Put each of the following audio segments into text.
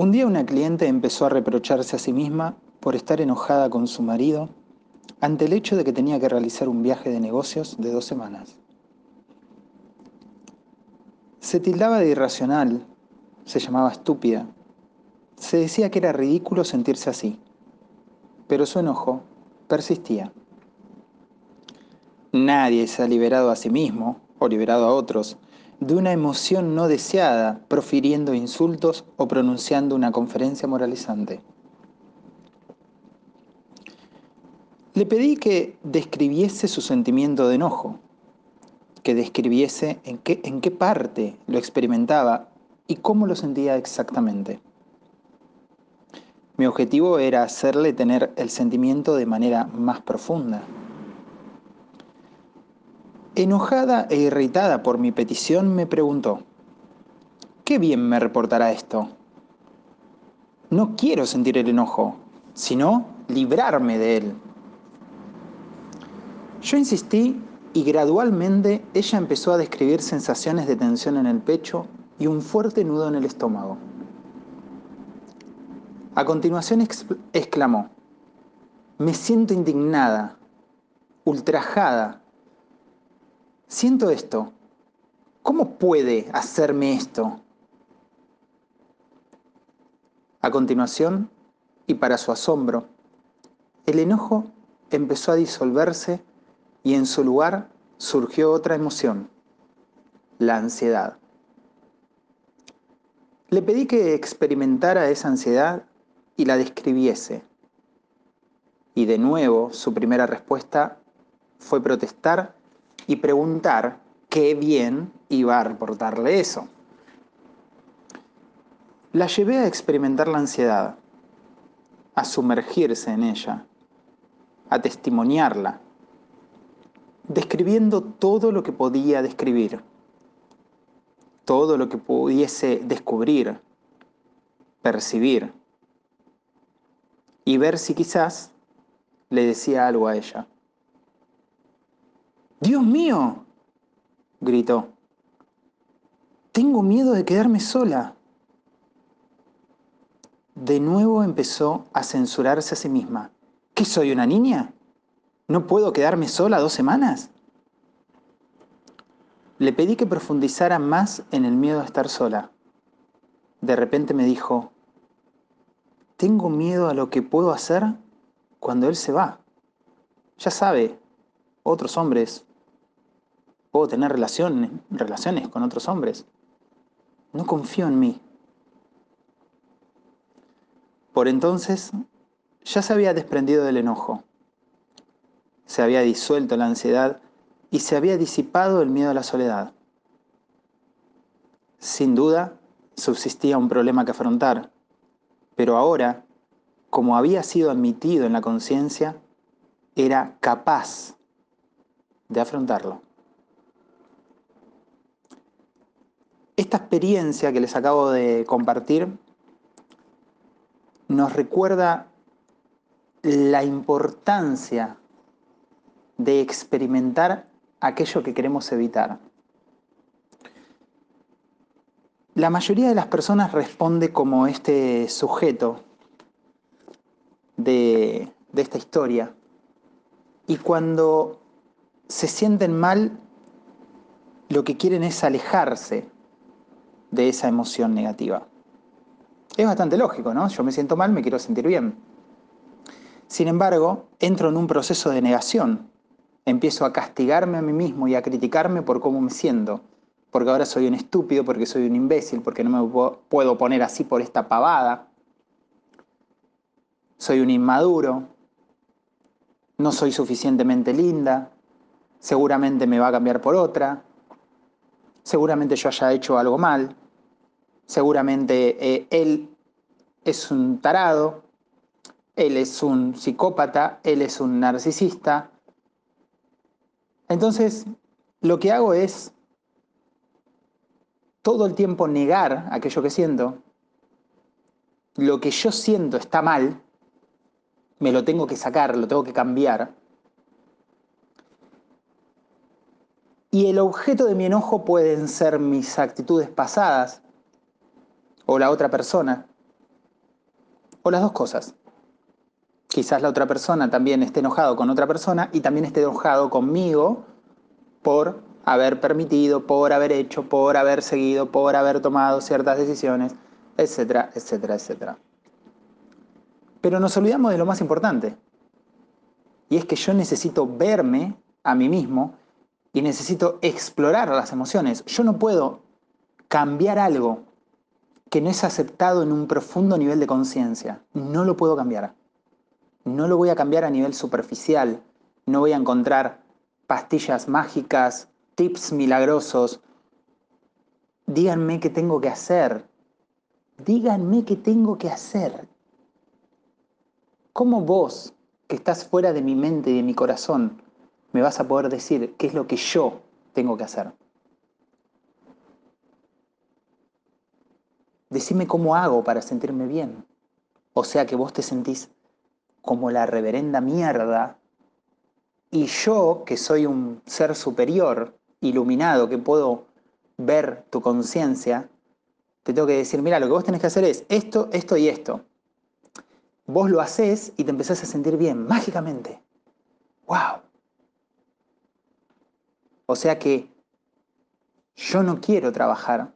Un día una cliente empezó a reprocharse a sí misma por estar enojada con su marido ante el hecho de que tenía que realizar un viaje de negocios de dos semanas. Se tildaba de irracional, se llamaba estúpida, se decía que era ridículo sentirse así, pero su enojo persistía. Nadie se ha liberado a sí mismo o liberado a otros de una emoción no deseada, profiriendo insultos o pronunciando una conferencia moralizante. Le pedí que describiese su sentimiento de enojo, que describiese en qué, en qué parte lo experimentaba y cómo lo sentía exactamente. Mi objetivo era hacerle tener el sentimiento de manera más profunda. Enojada e irritada por mi petición, me preguntó, ¿qué bien me reportará esto? No quiero sentir el enojo, sino librarme de él. Yo insistí y gradualmente ella empezó a describir sensaciones de tensión en el pecho y un fuerte nudo en el estómago. A continuación exclamó, me siento indignada, ultrajada. Siento esto. ¿Cómo puede hacerme esto? A continuación, y para su asombro, el enojo empezó a disolverse y en su lugar surgió otra emoción, la ansiedad. Le pedí que experimentara esa ansiedad y la describiese. Y de nuevo su primera respuesta fue protestar y preguntar qué bien iba a reportarle eso. La llevé a experimentar la ansiedad, a sumergirse en ella, a testimoniarla describiendo todo lo que podía describir, todo lo que pudiese descubrir, percibir, y ver si quizás le decía algo a ella. Dios mío, gritó, tengo miedo de quedarme sola. De nuevo empezó a censurarse a sí misma. ¿Qué soy una niña? ¿No puedo quedarme sola dos semanas? Le pedí que profundizara más en el miedo a estar sola. De repente me dijo, tengo miedo a lo que puedo hacer cuando él se va. Ya sabe, otros hombres, puedo tener relaciones, relaciones con otros hombres. No confío en mí. Por entonces ya se había desprendido del enojo se había disuelto la ansiedad y se había disipado el miedo a la soledad. Sin duda, subsistía un problema que afrontar, pero ahora, como había sido admitido en la conciencia, era capaz de afrontarlo. Esta experiencia que les acabo de compartir nos recuerda la importancia de experimentar aquello que queremos evitar. La mayoría de las personas responde como este sujeto de, esta historia. Y cuando se sienten mal, lo que quieren es alejarse de esa emoción negativa. Es bastante lógico, ¿no? Yo me siento mal, me quiero sentir bien. Sin embargo, entro en un proceso de negación, empiezo a castigarme a mí mismo y a criticarme por cómo me siento. Porque ahora soy un estúpido, porque soy un imbécil, porque no me puedo poner así por esta pavada. Soy un inmaduro. No soy suficientemente linda. Seguramente me va a cambiar por otra. Seguramente yo haya hecho algo mal. Seguramente eh, él es un tarado. Él es un psicópata. Él es un narcisista entonces, lo que hago es todo el tiempo negar aquello que siento. Lo que yo siento está mal, me lo tengo que sacar, lo tengo que cambiar. Y el objeto de mi enojo pueden ser mis actitudes pasadas o la otra persona. O las dos cosas. Quizás la otra persona también esté enojado con otra persona y también esté enojado conmigo por haber permitido, por haber hecho, por haber seguido, por haber tomado ciertas decisiones, etcétera, etcétera, etcétera. Pero nos olvidamos de lo más importante. Y es que yo necesito verme a mí mismo y necesito explorar las emociones. Yo no puedo cambiar algo que no es aceptado en un profundo nivel de conciencia. No lo puedo cambiar. No lo voy a cambiar a nivel superficial. No voy a encontrar pastillas mágicas, tips milagrosos. Díganme qué tengo que hacer. Díganme qué tengo que hacer. ¿Cómo vos, que estás fuera de mi mente y de mi corazón, me vas a poder decir qué es lo que yo tengo que hacer? Decime cómo hago para sentirme bien. O sea que vos te sentís como la reverenda mierda y yo, que soy un ser superior, iluminado, que puedo ver tu conciencia, te tengo que decir, mira, lo que vos tenés que hacer es esto, esto y esto. Vos lo haces y te empezás a sentir bien, mágicamente. ¡Wow! O sea que yo no quiero trabajar,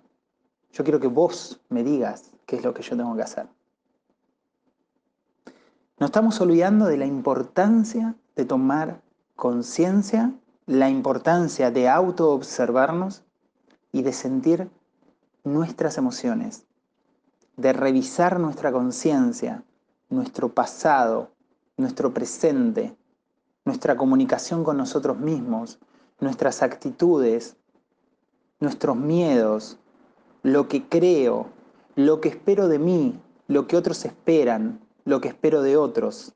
yo quiero que vos me digas qué es lo que yo tengo que hacer. Nos estamos olvidando de la importancia de tomar conciencia, la importancia de autoobservarnos y de sentir nuestras emociones, de revisar nuestra conciencia, nuestro pasado, nuestro presente, nuestra comunicación con nosotros mismos, nuestras actitudes, nuestros miedos, lo que creo, lo que espero de mí, lo que otros esperan, lo que espero de otros,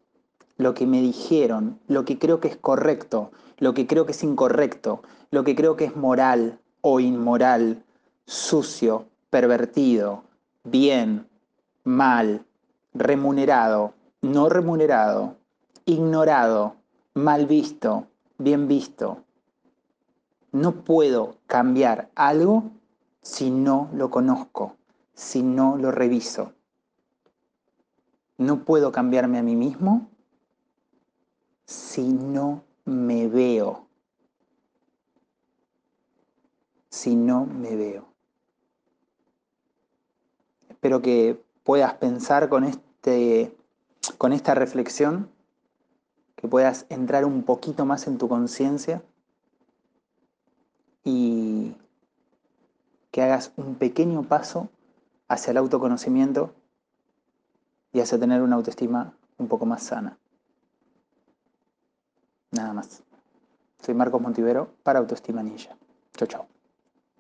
lo que me dijeron, lo que creo que es correcto, lo que creo que es incorrecto, lo que creo que es moral o inmoral, sucio, pervertido, bien, mal, remunerado, no remunerado, ignorado, mal visto, bien visto. No puedo cambiar algo si no lo conozco, si no lo reviso. No puedo cambiarme a mí mismo si no me veo. Si no me veo. Espero que puedas pensar con, este, con esta reflexión, que puedas entrar un poquito más en tu conciencia y que hagas un pequeño paso hacia el autoconocimiento y hacia tener una autoestima un poco más sana. Nada más. Soy Marcos Montivero para Autoestima Ninja. Chao, chao.